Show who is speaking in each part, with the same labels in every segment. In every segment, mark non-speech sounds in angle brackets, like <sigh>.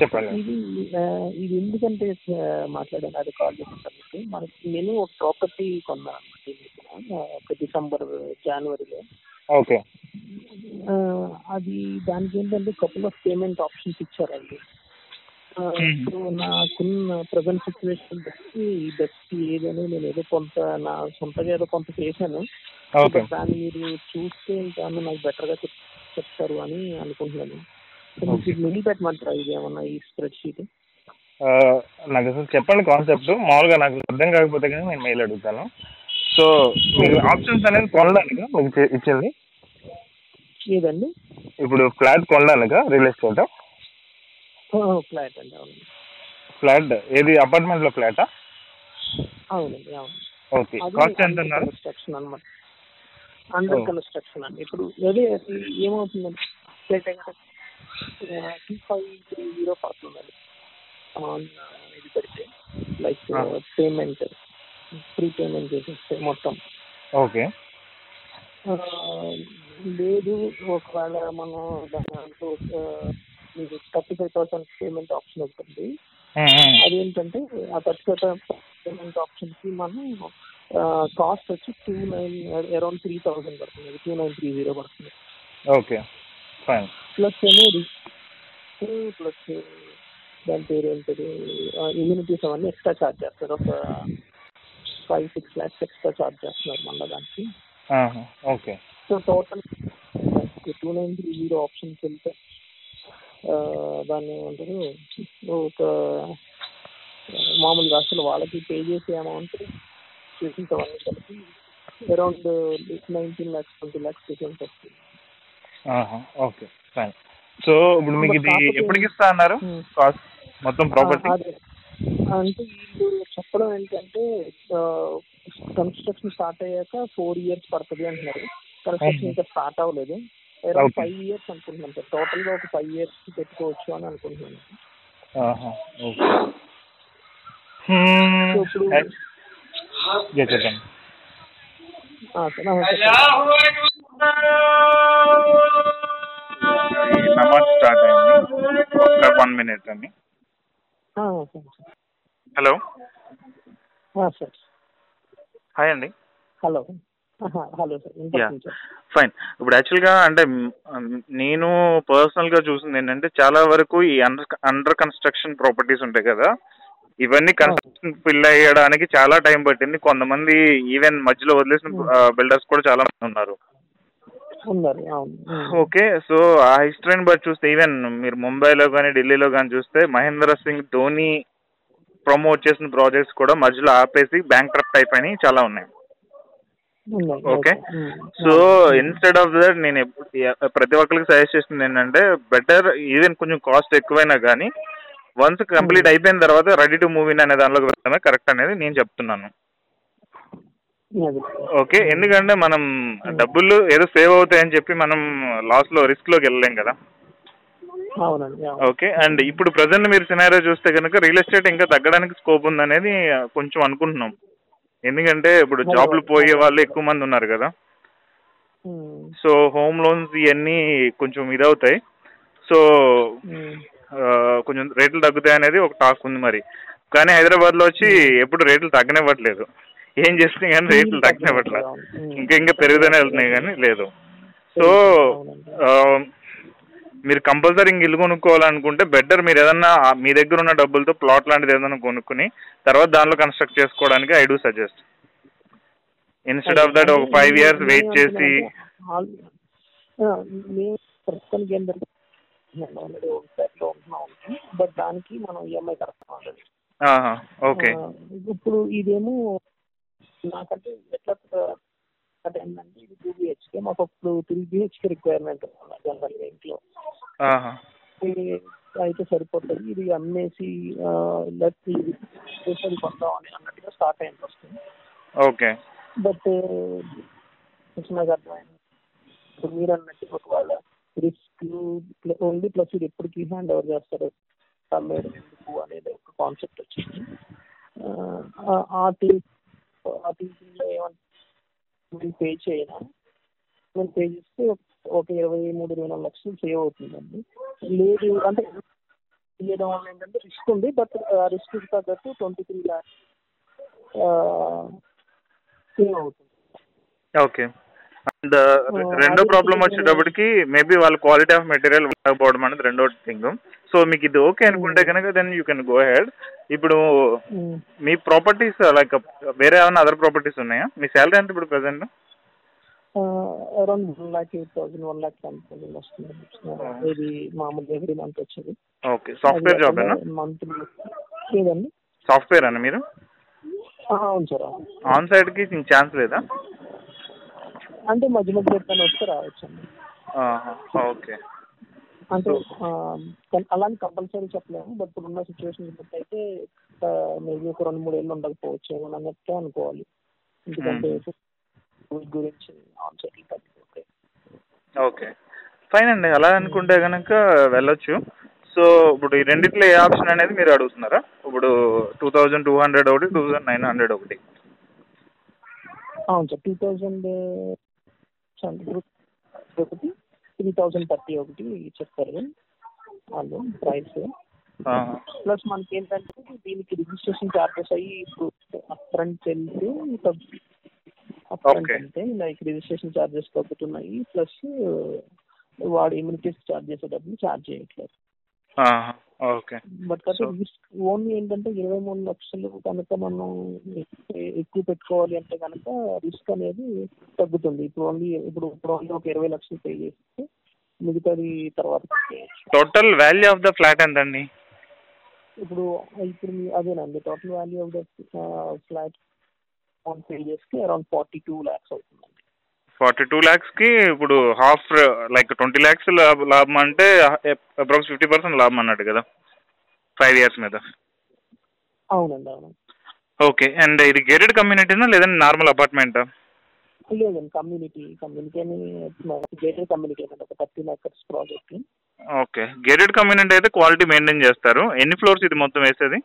Speaker 1: చెప్పండి.
Speaker 2: ఇది ఎందుకంటే మాట్లాడాను అది కాల్ చేసిన మనకి నేను ఒక ప్రాపర్టీ కొన్నాను అనమాట ఒక డిసెంబర్ జనవరిలో
Speaker 1: ఓకే.
Speaker 2: అది దానికి ఏంటంటే కపుల్ ఆఫ్ పేమెంట్ ఆప్షన్స్ ఇచ్చారండి. సో నాకున్న ప్రజెంట్ సిచ్యువేషన్ బట్టి బెస్ట్ ఏదని నేను ఏదో కొంత నా సొంతగా ఏదో కొంత చేశాను. దాన్ని మీరు చూస్తే ఇంకా నాకు బెటర్గా చెప్ చెప్తారు అని అనుకుంటున్నాను. మిగిలి పెట్టమంటారా ఇది ఏమన్నా ఈ స్ప్రెడ్ షీట్
Speaker 1: నాకు అసలు చెప్పండి కాన్సెప్ట్ మామూలుగా నాకు అర్థం కాకపోతే కానీ నేను మెయిల్ అడుగుతాను. సో మీరు ఆప్షన్స్ అనేది కొనడానిక? మీకు ఇచ్చింది?
Speaker 2: ఏదండి?
Speaker 1: ఇప్పుడు ఫ్లాట్ కొనడానిక? రియల్ ఎస్టేట్
Speaker 2: ఫ్లాట్ అండి అవునండి
Speaker 1: ఫ్లాట్ ఏది అపార్ట్మెంట్లో ఫ్లాటా
Speaker 2: అవునండి అవును.
Speaker 1: ఓకే కాస్ట్ ఎంత అన్నారు?
Speaker 2: కన్స్ట్రక్షన్ అనమాట అండర్
Speaker 1: Oh.
Speaker 2: కన్స్ట్రక్షన్ అండి. ఇప్పుడు అది ఏమవుతుందండి? Flat two five three zero పడుతుందండి ఆన్ ఇది పెడితే లైక్. పేమెంట్ ప్రీ పేమెంట్ చేసేస్తే మొత్తం.
Speaker 1: ఓకే
Speaker 2: ఆ, లేదు ఒకవేళ మనం దాంట్లో మీకు thirty five thousand payment option ఉంటుంది అదేంటంటే ఆ థర్టీ ఫైవ్ పేమెంట్ ఆప్షన్కి మనం కాస్ట్ వచ్చి two nine around three thousand పడుతుంది. టూ నైన్ త్రీ జీరో పడుతుంది.
Speaker 1: ఓకే
Speaker 2: ప్లస్ ఏమో ప్లస్ దాని పేరు ఏంటది? ఇమ్యూనిటీస్ అవన్నీ ఎక్స్ట్రా ఛార్జ్ చేస్తారు. ఒక five six lakhs extra charge చేస్తున్నారు మళ్ళీ దానికి.
Speaker 1: Okay.
Speaker 2: So total two nine three zero ఆప్షన్కి వెళ్తే దాన్ని ఏమంటారు? ఒక మామూలుగా అసలు వాళ్ళకి పే చేసే అమౌంట్ చేసిన అవన్నీ కలిపి around nineteen lakhs twenty lakhs difference వస్తుంది.
Speaker 1: ఓకే ఫైన్ సో ఇప్పుడు మీకు ఇది ఎప్పటికి ఇస్తా అన్నారు. కాస్ట్ మొత్తం ప్రాపర్టీ
Speaker 2: అంటే వీళ్ళు చెప్పడం ఏంటంటే కన్స్ట్రక్షన్ స్టార్ట్ అయ్యాక ఫోర్ ఇయర్స్ పడుతుంది అంటున్నారు. కన్స్ట్రక్షన్. ఇంకా స్టార్ట్ అవ్వలేదు. అరౌండ్. ఫైవ్ ఇయర్స్ అనుకుంటున్నాను సార్. టోటల్గా ఒక ఫైవ్ ఇయర్స్ పెట్టుకోవచ్చు అని అనుకుంటున్నాను.
Speaker 1: ఓకే.
Speaker 2: సో ఇప్పుడు
Speaker 1: చెప్పండి. నమాజ్ స్టార్ట్ అయింది ఒక వన్ మినిట్ అండి. హలో.
Speaker 2: సార్.
Speaker 1: హాయ్ అండి.
Speaker 2: హలో. Hello sir.
Speaker 1: ఫైన్. ఇప్పుడు యాక్చువల్గా అంటే నేను పర్సనల్గా చూసింది ఏంటంటే చాలా వరకు ఈ అండర్ అండర్ కన్స్ట్రక్షన్ ప్రాపర్టీస్ ఉంటాయి కదా ఇవన్నీ కన్స్ట్రక్షన్ ఫిల్ అయ్యడానికి చాలా టైం పట్టింది. కొంతమంది ఈవెన్ మధ్యలో వదిలేసిన బిల్డర్స్ కూడా చాలా మంది ఉన్నారు. ఓకే సో ఆ హిస్టరీని బట్టి చూస్తే ఈవెన్ మీరు ముంబైలో కానీ ఢిల్లీలో కానీ చూస్తే మహేంద్ర సింగ్ ధోని ప్రమోట్ చేసిన ప్రాజెక్ట్స్ కూడా మధ్యలో ఆపేసి బ్యాంక్ క్రప్ట్ అయిపోయినాయి చాలా ఉన్నాయి. Okay. So instead of that నేను ప్రతి ఒక్కరికి సజెస్ట్ చేస్తుంది ఏంటంటే బెటర్ ఈవెన్ కొంచెం కాస్ట్ ఎక్కువైనా కానీ వన్స్ కంప్లీట్ అయిపోయిన తర్వాత రెడీ టు మూవ్ ఇన్ అనే దానిలోకి వెళ్ళడమే కరెక్ట్ అనేది నేను చెప్తున్నాను. ఓకే ఎందుకంటే మనం డబ్బులు ఏదో సేవ్ అవుతాయని చెప్పి మనం లాస్లో రిస్క్లోకి వెళ్ళలేం కదా.
Speaker 2: అవునండి అవును.
Speaker 1: ఓకే అండ్ ఇప్పుడు ప్రజెంట్ మీరు సినారియో చూస్తే కనుక రియల్ ఎస్టేట్ ఇంకా తగ్గడానికి స్కోప్ ఉందనేది కొంచెం అనుకుంటున్నాం. ఎందుకంటే ఇప్పుడు జాబ్లు పోయే వాళ్ళు ఎక్కువ మంది ఉన్నారు కదా. సో హోమ్ లోన్స్ ఇవన్నీ కొంచెం ఇదవుతాయి. సో కొంచెం రేట్లు తగ్గుతాయి అనేది ఒక టాక్ ఉంది మరి. కానీ హైదరాబాద్లో వచ్చి ఎప్పుడు రేట్లు తగ్గనివ్వట్లేదు. ఏం చేస్తున్నాయి కానీ రేట్లు తగ్గనివ్వట్లేదు
Speaker 2: ఉమ్.
Speaker 1: ఇంకా ఇంకా పెరుగుతూనే వెళ్తున్నాయి కానీ లేదు. సో మీరు కంపల్సరీ ఇంక ఇల్లు కొనుక్కోవాలనుకుంటే బెటర్ మీరు ఏదన్నా మీ దగ్గర ఉన్న డబ్బులతో ప్లాట్ లాంటిది ఏదైనా కొనుక్కుని తర్వాత దానిలో కన్స్ట్రక్ట్ చేసుకోవడానికి I do suggest instead of that ఒక ఫైవ్ ఇయర్స్ వెయిట్ చేసి
Speaker 2: ఆల్- ఆ, మేము ప్రస్తుతానికి ఏం జరుగుతుంది? ఆల్రెడీ ఒక ఫ్లాట్లో ఉంటున్నాం బట్ దానికి మనం ఈఎంఐ కడతాం ఆల్రెడీ
Speaker 1: ఆహా, ఓకే.
Speaker 2: ఇప్పుడు ఇదేమో నాకంటే ఎట్లా అంటే ఏంటంటే ఇది టూ బిహెచ్కే మాకు అప్పుడు త్రీ బిహెచ్కే రిక్వైర్మెంట్ జనరల్గా ఇంట్లో అయితే సరిపోతుంది. ఇది అమ్మేసి చేసి అది కొందామని అన్నట్టుగా స్టార్ట్ అయింది వస్తుంది
Speaker 1: ఓకే.
Speaker 2: బట్ నాకు అర్థమైంది. ఇప్పుడు మీరు అన్నట్టు ఒకవేళ రిస్క్ ఓన్లీ ప్లస్ ఇది ఎప్పటికీ హ్యాండ్ ఓవర్ చేస్తారు అమ్మేయడం ఎందుకు అనేది ఒక కాన్సెప్ట్ వచ్చింది. ఆ, ఆ థింక్ ఆ మీరు పే చేయనా? మీరు పే చేస్తే ఒక ఇరవై మూడు ఇరవై నాలుగు లక్షలు సేవ్ అవుతుందండి. లేదు అంటే చేయడం వల్ల ఏంటంటే రిస్క్ ఉంది బట్ ఆ రిస్క్ తగ్గట్టు ట్వంటీ త్రీ ల్యాక్స్ సేవ్ అవుతుంది.
Speaker 1: ఓకే. అండ్ రెండో ప్రాబ్లం వచ్చేటప్పటికి మేబీ వాళ్ళ క్వాలిటీ ఆఫ్ మెటీరియల్ పోవడం అనేది రెండో థింగ్ సో మీకు ఇది ఓకే అనుకుంటే కనుక then you can go ahead ఇప్పుడు మీ ప్రాపర్టీస్ లైక్ వేరే ఏమైనా అదర్ ప్రాపర్టీస్ ఉన్నాయా? మీ శాలరీ ఎంత ఇప్పుడు present
Speaker 2: around one lakh eight thousand one lakh ten thousand వస్తుంది. ఇది మామూలుగా ఎవ్రీ మంత్ వచ్చేది.
Speaker 1: ఓకే సాఫ్ట్వేర్ జాబ్
Speaker 2: మంత్ లేదండి
Speaker 1: సాఫ్ట్వేర్ అన్న మీరు?
Speaker 2: అవును సార్.
Speaker 1: ఆన్ సైడ్కి ఛాన్స్ లేదా?
Speaker 2: అంటే మధ్య మధ్య ఎప్పుడైనా వస్తే రావచ్చండి.
Speaker 1: ఓకే.
Speaker 2: అంటే అలాని కంపల్సరీ చెప్పలేము బట్ ఇప్పుడున్న సిచ్యువేషన్ బట్టి అయితే మేబీ ఒక రెండు మూడు ఏళ్ళు ఉండకపోవచ్చు ఏమో అన్నట్టే అనుకోవాలి. ఎందుకంటే గురించి
Speaker 1: ఓకే. ఫైన్ అండి. అలా అనుకుంటే కనుక వెళ్ళొచ్చు. సో ఇప్పుడు ఈ రెండిట్లో ఏ ఆప్షన్ అనేది మీరు అడుగుతున్నారా? ఇప్పుడు టూ థౌజండ్ టూ హండ్రెడ్ ఒకటి టూ థౌజండ్ నైన్ హండ్రెడ్ ఒకటి.
Speaker 2: అవును సార్. టూ థౌజండ్ ఒకటి త్రీ థౌజండ్ థర్టీ ఒకటి చెప్పారు వాళ్ళు ప్రైస్ ప్లస్ మనకి ఏంటంటే దీనికి రిజిస్ట్రేషన్ చార్జెస్ అయ్యి ఇప్పుడు అప్ఫ్రంట్ వెళ్తే
Speaker 1: Okay.
Speaker 2: వెళ్తే లైక్ రిజిస్ట్రేషన్ చార్జెస్ తగ్గుతున్నాయి ప్లస్ వాడు ఇమ్యూనిటీస్ చార్జ్ చేసేటప్పుడు చార్జ్ చేయట్లేదు. బట్
Speaker 1: So-
Speaker 2: రిస్క్ ఓన్లీ ఏంటంటే ఇరవై మూడు లక్షలు కనుక మనం ఎక్కువ పెట్టుకోవాలి అంటే కనుక రిస్క్ అనేది తగ్గుతుంది. ఇప్పుడు ఓన్లీ ఇప్పుడు ఇప్పుడు ఓన్లీ ఒక ఇరవై లక్షలు పే చేస్తే మిగతాది తర్వాత
Speaker 1: total value of the flat ఎంతండి?
Speaker 2: ఇప్పుడు ఇప్పుడు మీ- అదేనండి. Total value of the flat on pay చేస్తే అరౌండ్ ఫార్టీ టూ ల్యాక్స్ అవుతుందండి
Speaker 1: ఫార్టీ టూ ల్యాక్స్కి ఇప్పుడు హాఫ్ లైక్ ట్వంటీ ల్యాక్స్ లాభం అంటే అప్రాక్స్ ఫిఫ్టీ పర్సెంట్ లాభం అన్నట్టు కదా? ఫైవ్ ఇయర్స్ మీద.
Speaker 2: అవునండి అవును.
Speaker 1: ఓకే అండ్ ఇది గేటెడ్ కమ్యూనిటీనా లేదంటే నార్మల్ అపార్ట్మెంటా?
Speaker 2: లేదండి కమ్యూనిటీ కమ్యూనిటీ అని గేటెడ్ కమ్యూనిటీ ఒక thirteen acres project
Speaker 1: okay gated community అయితే క్వాలిటీ మెయింటైన్ చేస్తారు. ఎన్ని ఫ్లోర్స్ ఇది మొత్తం వేసేది?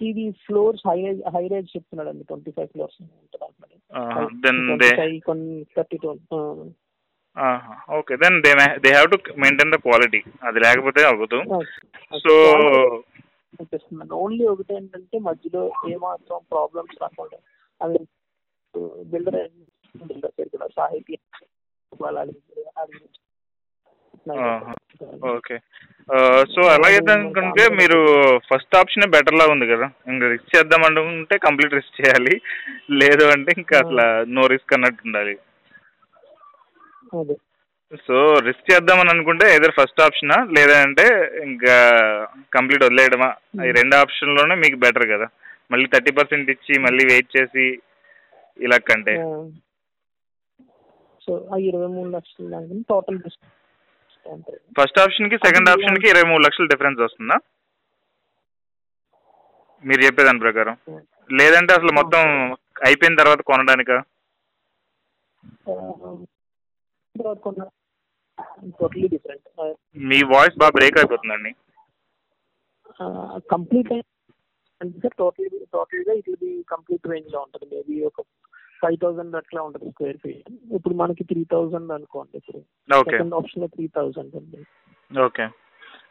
Speaker 2: ఇది floors high rise high rise చెప్తున్నాడు అండి twenty five floors thirty two
Speaker 1: okay. Then they they have to maintain the quality అది లేకపోతే అవ్వదు. సో
Speaker 2: ఓన్లీ ఒకటి ఏంటంటే మధ్యలో ఏమాత్రం ప్రాబ్లమ్స్ రాకుండా అది బిల్డర్ బిల్డర్ పేరు కూడా సాహితీ
Speaker 1: ఓకే. సో అలాగైతే అనుకుంటే మీరు ఫస్ట్ ఆప్షన్ బెటర్ లా ఉంది కదా. ఇంకా రిస్క్ చేద్దాం అనుకుంటే కంప్లీట్ రిస్క్ చేయాలి. లేదు అంటే ఇంకా అట్లా నో రిస్క్ అన్నట్టు ఉండాలి. సో రిస్క్ చేద్దామని అనుకుంటే ఏదర్ ఫస్ట్ ఆప్షనా? లేదంటే ఇంకా కంప్లీట్ వదిలేయడమా? ఈ రెండు ఆప్షన్లోనే మీకు బెటర్ కదా. మళ్ళీ థర్టీ పర్సెంట్ ఇచ్చి మళ్ళీ వెయిట్ చేసి ఇలా కంటే.
Speaker 2: సో ఆ ఇరవై మూడు లక్షలు దానికి టోటల్ ఫస్ట్
Speaker 1: ఫస్ట్ ఆప్షన్కి సెకండ్ ఆప్షన్కి ఇరవై మూడు లక్షలు డిఫరెన్స్ వస్తుందా? మీరు చెప్పేదాని ప్రకారం. లేదంటే అసలు మొత్తం అయిపోయిన తర్వాత కొనడానికా?
Speaker 2: డిఫరెంట్
Speaker 1: మీ వాయిస్ బాగా బ్రేక్ అయిపోతుందండి.
Speaker 2: కంప్లీట్ అంటే టోటల్ టోటల్గా ఇట్ బి కంప్లీట్ రేంజ్లో ఉంటుంది. మేబీ ఒక ఫైవ్ థౌసండ్ అట్లా ఉంటుంది స్క్వేర్ ఫీట్ ఇప్పుడు మనకి త్రీ థౌసండ్ అనుకోండి ఇప్పుడు. సెకండ్ ఆప్షన్లో త్రీ థౌసండ్ ఉంది.
Speaker 1: ఓకే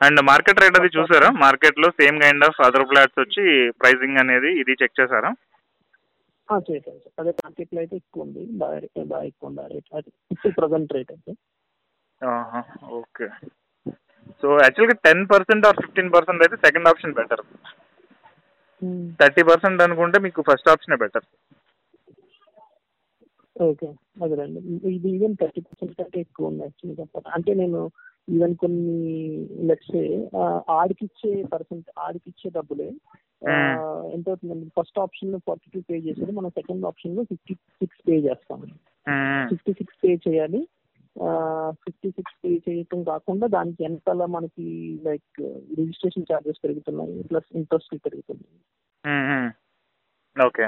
Speaker 1: అండ్ మార్కెట్ రేట్ అది చూసారా? మార్కెట్లో same kind of other flats వచ్చి ప్రైసింగ్ అనేది ఇది చెక్ చేశారా?
Speaker 2: ఆ, చేశాను సార్. అదే మార్కెట్లో అయితే ఎక్కువ ఉంది. బాగా బాగా ఎక్కువ ఉంది రేట్ అది ఇప్పుడు ప్రజెంట్ రేట్ అయితే.
Speaker 1: ఓకే సో యాక్చువల్గా ten percent or fifteen percent అయితే second option better thirty percent అనుకుంటే మీకు ఫస్ట్ ఆప్షనే బెటర్
Speaker 2: ఓకే. అదేనండి. ఇది ఈవెన్ థర్టీ పర్సెంట్ కంటే ఎక్కువ ఉంది యాక్చువల్లీ చెప్పాలి అంటే నేను ఈవెన్ కొన్ని లెట్స్ ఆడికిచ్చే పర్సెంట్ ఆడికిచ్చే డబ్బులే. ఎంత అవుతుందండి? ఫస్ట్ ఆప్షన్లో ఫార్టీ టూ పే చేసేది. మనం సెకండ్ ఆప్షన్లో ఫిఫ్టీ సిక్స్ పే చేస్తాం. ఫిఫ్టీ సిక్స్ పే చేయాలి. ఫిఫ్టీ సిక్స్ పే చేయటం కాకుండా దానికి వెనకాల మనకి లైక్ రిజిస్ట్రేషన్ ఛార్జెస్ పెరుగుతున్నాయి ప్లస్ ఇంట్రెస్ట్ పెరుగుతుంది.
Speaker 1: ఓకే.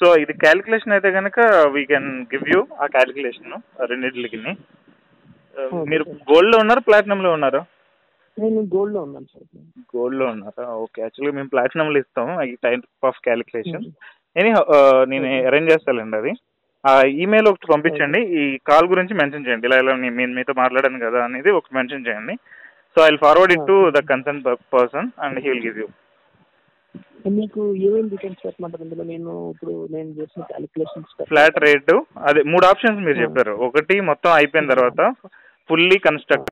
Speaker 1: సో ఇది క్యాలిక్యులేషన్ అయితే కనుక we can give you a calculation రెండింటికి మీరు గోల్డ్లో ఉన్నారు ప్లాటినంలో ఉన్నారా?
Speaker 2: నేను గోల్డ్లో ఉన్నాను సార్.
Speaker 1: గోల్డ్లో ఉన్నారా? ఓకే యాక్చువల్గా మేము ప్లాటినంలో ఇస్తాము ఈ టైప్ ఆఫ్ క్యాలిక్యులేషన్ ఎనీ నేను అరేంజ్ చేస్తానండి అది. ఆ ఈమెయిల్ ఒకటి పంపించండి ఈ కాల్ గురించి మెన్షన్ చేయండి. ఇలా ఇలా నేను మీతో మాట్లాడాను కదా అనేది ఒకటి మెన్షన్ చేయండి. So I forward it to the concern person and he will give you
Speaker 2: మీకు ఏమేమి డీటెయిల్స్ పెట్టమంటారు ఇందులో నేను ఇప్పుడు నేను చేసిన క్యాలిక్యులేషన్స్
Speaker 1: ఫ్లాట్ రేటు అదే మూడు ఆప్షన్స్ మీరు చెప్పారు. ఒకటి మొత్తం అయిపోయిన తర్వాత ఫుల్లీ కన్స్ట్రక్ట్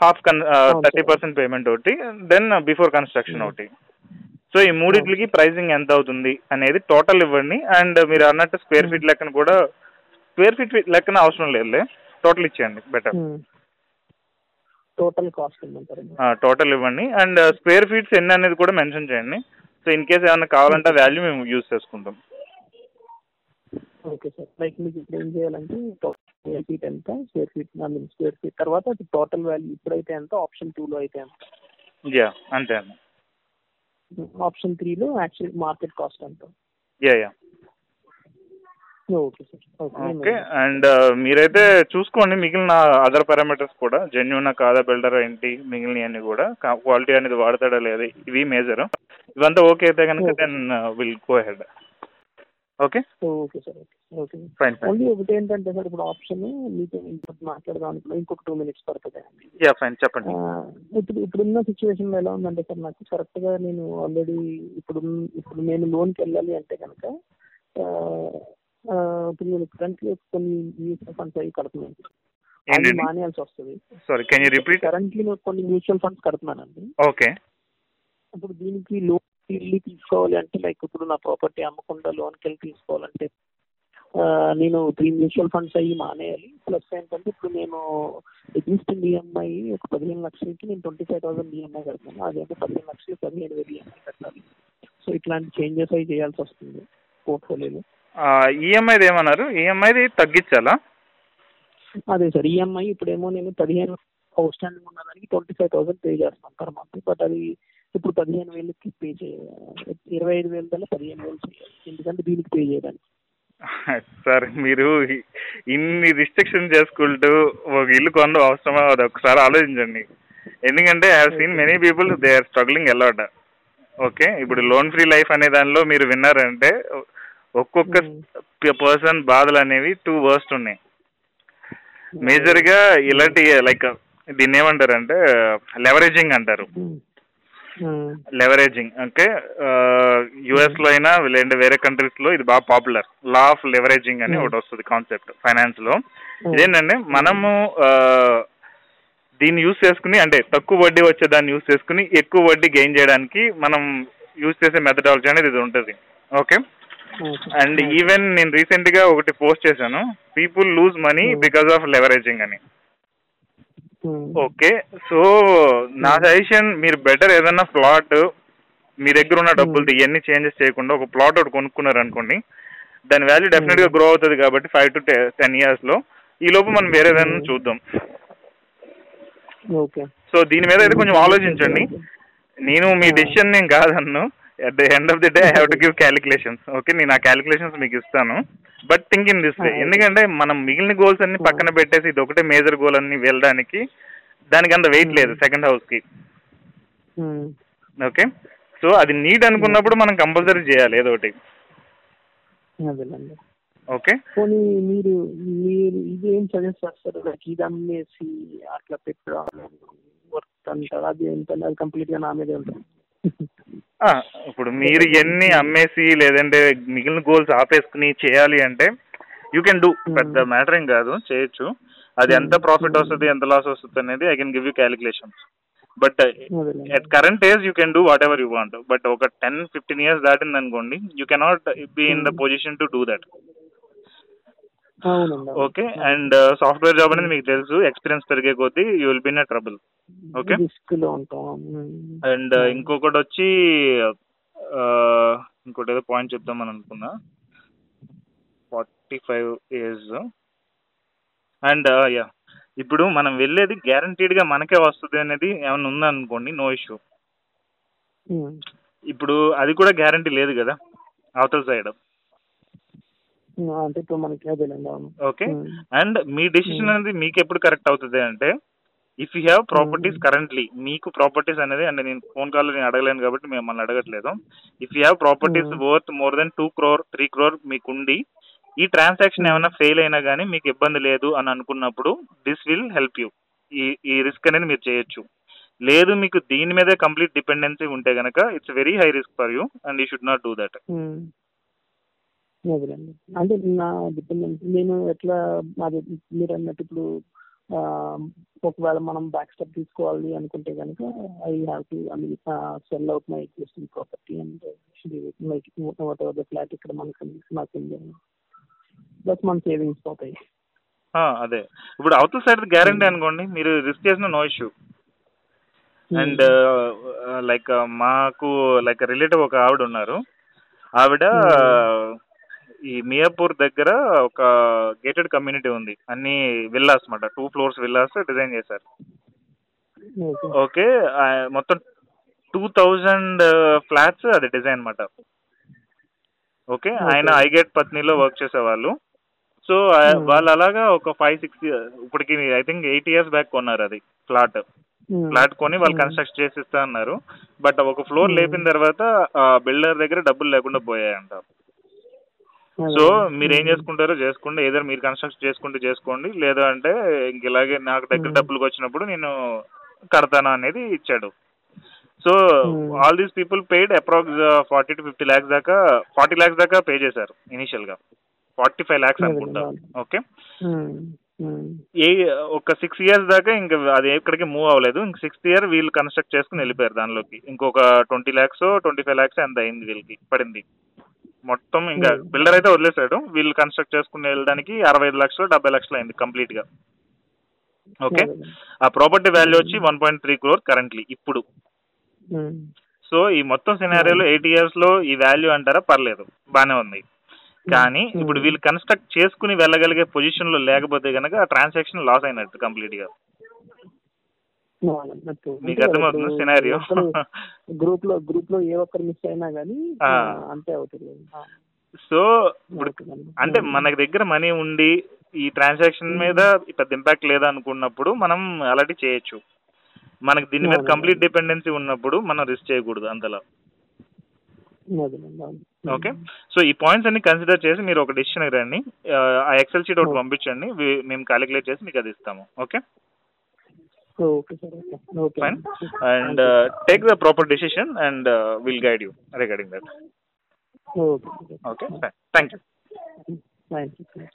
Speaker 1: హాఫ్ కన్ థర్టీ. పర్సెంట్ పేమెంట్ ఒకటి దెన్ బిఫోర్ కన్స్ట్రక్షన్ ఒకటి. సో ఈ మూడిట్లకి ప్రైసింగ్ ఎంత అవుతుంది అనేది టోటల్ ఇవ్వండి. అండ్ మీరు అన్నట్టు స్క్వేర్ ఫీట్ లెక్కన కూడా స్క్వేర్ ఫీట్ లెక్కన అవసరం లేదులే. టోటల్ ఇచ్చేయండి బెటర్
Speaker 2: టోటల్ కాస్ట్
Speaker 1: టోటల్ ఇవ్వండి. అండ్ స్క్వేర్ ఫీట్స్ ఎన్ని అనేది కూడా మెన్షన్ చేయండి. సో ఇన్ కేస్ ఏమైనా కావాలంటే వాల్యూ మేము యూజ్ చేసుకుంటాం.
Speaker 2: ఓకే సార్ లైక్ మీకు ఇప్పుడు ఏం చేయాలంటే స్క్వేర్ ఫీట్ ఎంత square feet I mean square feet తర్వాత అది టోటల్ వాల్యూ ఇప్పుడైతే ఎంత ఆప్షన్ టూలో అయితే ఎంత?
Speaker 1: యా అంతే అండి
Speaker 2: ఆప్షన్ త్రీలో యాక్చువల్ మార్కెట్ కాస్ట్ ఎంత?
Speaker 1: యా యా
Speaker 2: ఓకే
Speaker 1: అండ్ మీరైతే చూసుకోండి మిగిలిన అదర్ పారామీటర్స్ కూడా. జెన్యున్ కాదా బిల్డర్ ఏంటి మిగిలిన అన్ని కూడా. క్వాలిటీ అనేది వాడతాడా లేదా ఇవి మేజర్ ఇవంతా ఓకే అయితే కనుక then will go head okay
Speaker 2: okay sir okay
Speaker 1: fine
Speaker 2: only ఒకటి ఏంటంటే సార్ ఇప్పుడు ఆప్షన్ మీతో ఇంకొకటి మాట్లాడదాం ఇంకొక టూ మినిట్స్ పడుతుంది
Speaker 1: యా ఫైన్ చెప్పండి.
Speaker 2: ఆ, ఇప్పుడు ఇప్పుడున్న సిచ్యువేషన్ ఎలా ఉందంటే సార్ నాకు కరెక్ట్గా నేను ఆల్రెడీ ఇప్పుడు ఇప్పుడు నేను లోన్కి వెళ్ళాలి అంటే కనుక నేను కరెంట్లీ కొన్ని మ్యూచువల్ ఫండ్స్ అవి కడుతున్నాను అది మానేయాల్సి వస్తుంది.
Speaker 1: Sorry can you repeat
Speaker 2: currently నేను కొన్ని మ్యూచువల్ ఫండ్స్ కడుతున్నానండి.
Speaker 1: ఓకే.
Speaker 2: ఇప్పుడు దీనికి లోన్ వెళ్ళి తీసుకోవాలి అంటే లైక్ ఇప్పుడు నా ప్రాపర్టీ అమ్మకుండా లోన్కి వెళ్ళి తీసుకోవాలంటే నేను త్రీ మ్యూచువల్ ఫండ్స్ అయ్యి మానేయాలి. ప్లస్ ఏంటంటే ఇప్పుడు నేను ఎగ్జిస్టింగ్ ఈఎంఐ ఒక పదిహేను లక్షలకి నేను ట్వంటీ ఫైవ్ థౌసండ్ ఈఎంఐ కడతాను అదేంటే పదిహేను లక్షలు పదిహేను వేలు ఈఎంఐ కట్టాలి. సో ఇట్లాంటి చేంజెస్ అవి చేయాల్సి వస్తుంది పోర్ట్ఫోలియోలో
Speaker 1: ఈఎంఐది ఏమన్నారు? ఈఎంఐది తగ్గించాలా?
Speaker 2: అదే సార్ ఈఎంఐ ఇప్పుడేమో నేను పదిహేను అవుట్ స్టాండింగ్ ఉన్నదానికి ట్వంటీ ఫైవ్ థౌసండ్ పే చేస్తాను పర్ మంత్ బట్ అది ఇప్పుడు పదిహేను వేలకి పే చేయాలి ఇరవై ఐదు వేల కల్లా పదిహేను వేలు చేయాలి. ఎందుకంటే దీనికి పే చేయడానికి. <laughs>
Speaker 1: సార్ మీరు ఇన్ని రిస్ట్రిక్షన్ చేసుకుంటూ ఒక ఇల్లు కొనడం అవసరమా? అది ఒకసారి ఆలోచించండి. ఎందుకంటే I have seen many people they are struggling a lot okay ఇప్పుడు లోన్ ఫ్రీ లైఫ్ అనే దానిలో మీరు విన్నారంటే ఒక్కొక్క పర్సన్ బాధలు అనేవి టూ వర్స్ట్ ఉన్నాయి. మేజర్గా ఇలాంటి లైక్ దీన్ని ఏమంటారు అంటే లెవరేజింగ్ అంటారు లెవరేజింగ్ ఓకే? యుఎస్లో అయినా లేదంటే వేరే కంట్రీస్లో ఇది బాగా పాపులర్ లా ఆఫ్ లెవరేజింగ్ అని. ఒకటి వస్తుంది కాన్సెప్ట్ ఫైనాన్స్లో ఇదేంటంటే మనము దీన్ని యూస్ చేసుకుని అంటే తక్కువ వడ్డీ వచ్చే దాన్ని యూస్ చేసుకుని ఎక్కువ వడ్డీ గెయిన్ చేయడానికి మనం యూస్ చేసే మెథడాలజీ అనేది ఇది ఉంటుంది. ఓకే? అండ్ ఈవెన్ నేను రీసెంట్గా ఒకటి పోస్ట్ చేశాను. People lose money
Speaker 2: Hmm.
Speaker 1: Because of leveraging అని. ఓకే సో నా సజెషన్ మీరు బెటర్ ఏదైనా ప్లాట్ మీ దగ్గర ఉన్న డబ్బులతో ఇవన్నీ చేంజెస్ చేయకుండా ఒక ప్లాట్ ఒకటి కొనుక్కున్నారు అనుకోండి దాని వాల్యూ డెఫినెట్గా గ్రో అవుతుంది కాబట్టి ఫైవ్ టు టెన్ ఇయర్స్లో ఈ లోపు మనం వేరే ఏదైనా
Speaker 2: Hmm.
Speaker 1: చూద్దాం.
Speaker 2: ఓకే
Speaker 1: సో దీని మీద అయితే కొంచెం ఆలోచించండి. నేను మీ. డెసిషన్ నేను కాదన్ను. At the end of the day I have to give calculations okay నేను ఆ క్యాలిక్యులేషన్స్ మీకు ఇస్తాను. But think in this way. ఎందుకంటే మనం మిగిలిన గోల్స్ అన్ని. పక్కన పెట్టేసి ఇది ఒకటే మేజర్ గోల్ అన్ని వెళ్ళడానికి దానికి అంత వెయిట్
Speaker 2: Hmm.
Speaker 1: లేదు సెకండ్ హౌస్కి. ఓకే సో అది నీడ్ అనుకున్నప్పుడు మనం కంపల్సరీ చేయాలి ఏదో ఒకటి ఓకే
Speaker 2: పోనీ మీరు మీరు ఇది సజెస్ట్ చేస్తారు? లైక్ ఇది అమ్మేసి అట్లా పెట్టడం వర్క్ అంటారు? అది ఎంత అది కంప్లీట్గా నా మీదే ఉంటుంది? <laughs>
Speaker 1: ఇప్పుడు మీరు ఎన్ని అమ్మేసి లేదంటే మిగిలిన గోల్స్ ఆపేసుకుని చేయాలి అంటే యూ కెన్ డూ
Speaker 2: Hmm.
Speaker 1: పెద్ద మ్యాటర్ ఏం కాదు చేయొచ్చు అది ఎంత
Speaker 2: Hmm.
Speaker 1: ప్రాఫిట్ వస్తుంది ఎంత లాస్ వస్తుంది అనేది I can give you calculations but. At current age you can do whatever you want but ఒక టెన్ ఫిఫ్టీన్ ఇయర్స్ దాటింది అనుకోండి you cannot be in the
Speaker 2: Hmm.
Speaker 1: Position to do that okay and software job అనేది మీకు తెలుసు experience పెరిగే కొద్దీ you will be in trouble.
Speaker 2: ఉంటాం
Speaker 1: and ఇంకొకటి వచ్చి ఆ, ఇంకోటి ఏదో పాయింట్ చెప్దామని అనుకున్నా. Forty five years. And yeah ఇప్పుడు మనం వెళ్ళేది guaranteed గా మనకే వస్తుంది అనేది ఏమైనా ఉందనుకోండి నో ఇష్యూ. ఇప్పుడు అది కూడా గ్యారంటీ లేదు కదా అవతల సైడ్.
Speaker 2: అంటే ఇప్పుడు మనకి అదేలేండి అవును
Speaker 1: ఓకే. అండ్ మీ డెసిషన్
Speaker 2: Hmm.
Speaker 1: అనేది మీకు ఎప్పుడు కరెక్ట్ అవుతుంది అంటే if you have properties
Speaker 2: Hmm.
Speaker 1: Currently మీకు ప్రాపర్టీస్ అనేది అంటే నేను ఫోన్ కాల్ నేను అడగలేను కాబట్టి మిమ్మల్ని అడగట్లేదు. If you have properties
Speaker 2: Hmm.
Speaker 1: Worth more than two crore three crore మీకుండి ఈ ట్రాన్సాక్షన్ ఏమైనా ఫెయిల్ అయినా కానీ మీకు ఇబ్బంది లేదు అని అనుకున్నప్పుడు దిస్ విల్ హెల్ప్ యూ ఈ ఈ రిస్క్ అనేది మీరు చేయొచ్చు. లేదు మీకు దీని మీదే కంప్లీట్ డిపెండెన్సీ ఉంటే కనుక it's very high risk for you and you should not do that
Speaker 2: um. అదేనండి అంటే నా డిపెండెన్స్ నేను ఎట్లా అది మీరు అన్నట్టు ఇప్పుడు ఒకవేళ మనం బ్యాక్ స్టెప్ తీసుకోవాలి అనుకుంటే కనుక I have to I mean sell out my existing property and like whatever the flat ఇక్కడ మనకు నాకు బట్ మన సేవింగ్స్ పోతాయి
Speaker 1: అదే. ఇప్పుడు అవతల సైడ్ గ్యారంటీ అనుకోండి మీరు రిస్క్ చేసిన నో ఇష్యూ అండ్ లైక్ మాకు లైక్ రిలేటివ్ ఒక ఆవిడ ఉన్నారు. ఆవిడ ఈ మియాపూర్ దగ్గర ఒక గేటెడ్ కమ్యూనిటీ ఉంది. అన్ని విల్లాస్ అన్నమాట. టూ ఫ్లోర్స్ విల్లాస్ డిజైన్ చేశారు.
Speaker 2: ఓకే.
Speaker 1: మొత్తం టూ థౌజండ్ ఫ్లాట్స్ అది డిజైన్ అన్నమాట. ఓకే ఆయన. ఐగేట్ పత్నిలో వర్క్ చేసేవాళ్ళు. So
Speaker 2: Hmm.
Speaker 1: వాళ్ళు అలాగా ఒక ఫైవ్ సిక్స్ ఇప్పటికి I think eight years back కొన్నారు అది ఫ్లాట్ ఫ్లాట్ కొని వాళ్ళు
Speaker 2: Hmm.
Speaker 1: కన్స్ట్రక్ట్ చేసి ఇస్తా అన్నారు. బట్ ఒక ఫ్లోర్
Speaker 2: Hmm.
Speaker 1: లేపిన తర్వాత బిల్డర్ దగ్గర డబ్బులు లేకుండా పోయాయంట. సో మీరు ఏం చేసుకుంటారో చేసుకోండి. ఏదో మీరు కన్స్ట్రక్ట్ చేసుకుంటే చేసుకోండి. లేదా అంటే ఇంక ఇలాగే నాకు దగ్గర. డబ్బులకు వచ్చినప్పుడు నేను కడతాను అనేది ఇచ్చాడు. So. All these people paid approx forty to fifty lakhs దాకా ఫార్టీ ల్యాక్స్ దాకా పే చేశారు ఇనిషియల్గా. ఫార్టీ ఫైవ్ ల్యాక్స్ అనుకుంటా. ఓకే? ఏ ఒక సిక్స్ ఇయర్స్ దాకా ఇంకా అది ఎక్కడికి మూవ్ అవ్వలేదు. ఇంక సిక్స్త్ ఇయర్ వీళ్ళు కన్స్ట్రక్ట్ చేసుకుని వెళ్ళిపోయారు దానిలోకి. ఇంకొక twenty lakhs twenty five lakhs ఎంత అయింది వీళ్ళకి పడింది. మొత్తం ఇంకా
Speaker 2: Hmm.
Speaker 1: బిల్డర్ అయితే వదిలేశాడు. వీళ్ళు కన్స్ట్రక్ట్ చేసుకుని వెళ్ళడానికి అరవై ఐదు లక్షలు డెబ్బై లక్షలు అయింది కంప్లీట్గా. ఓకే
Speaker 2: అదే.
Speaker 1: ఆ ప్రాపర్టీ వాల్యూ వచ్చి one point three crore currently ఇప్పుడు. సో ఈ మొత్తం సినారియోలో ఎయిట్ ఇయర్స్లో ఈ వాల్యూ అంటారా? పర్లేదు. బానే ఉంది. కానీ
Speaker 2: Hmm.
Speaker 1: ఇప్పుడు వీళ్ళు కన్స్ట్రక్ట్ చేసుకుని వెళ్ళగలిగే పొజిషన్లో లేకపోతే కనుక ఆ ట్రాన్సాక్షన్ లాస్ అయినట్టు
Speaker 2: కంప్లీట్గా.
Speaker 1: మీకు అర్థమవుతుంది సినారియో
Speaker 2: గ్రూప్లో గ్రూప్లో ఏ ఒక్కరు మిస్ అయినా
Speaker 1: ఆ.
Speaker 2: అంతే అవుతుంది.
Speaker 1: సో ఇప్పుడు. అంటే
Speaker 2: ఉమ్,
Speaker 1: మనకి దగ్గర మనీ ఉండి ఈ ట్రాన్సాక్షన్ మీద పెద్ద ఇంపాక్ట్ లేదా అనుకున్నప్పుడు మనం అలాంటి చేయొచ్చు. మనకి దీని మీద. కంప్లీట్ డిపెండెన్సీ ఉన్నప్పుడు మనం రిస్క్ చేయకూడదు అంతలా. ఓకే సో ఈ పాయింట్స్ అన్ని కన్సిడర్ చేసి మీరు ఒక డెసిషన్ రండి. ఆ ఎక్సెల్ షీట్ ఒకటి. పంపించండి. మేము క్యాలిక్యులేట్ చేసి మీకు అది ఇస్తాము. Okay
Speaker 2: Okay. fine. And
Speaker 1: uh, take the proper decision, and uh, we'll guide you regarding that.
Speaker 2: Okay.
Speaker 1: Okay, fine. Thank you.
Speaker 2: Thank you.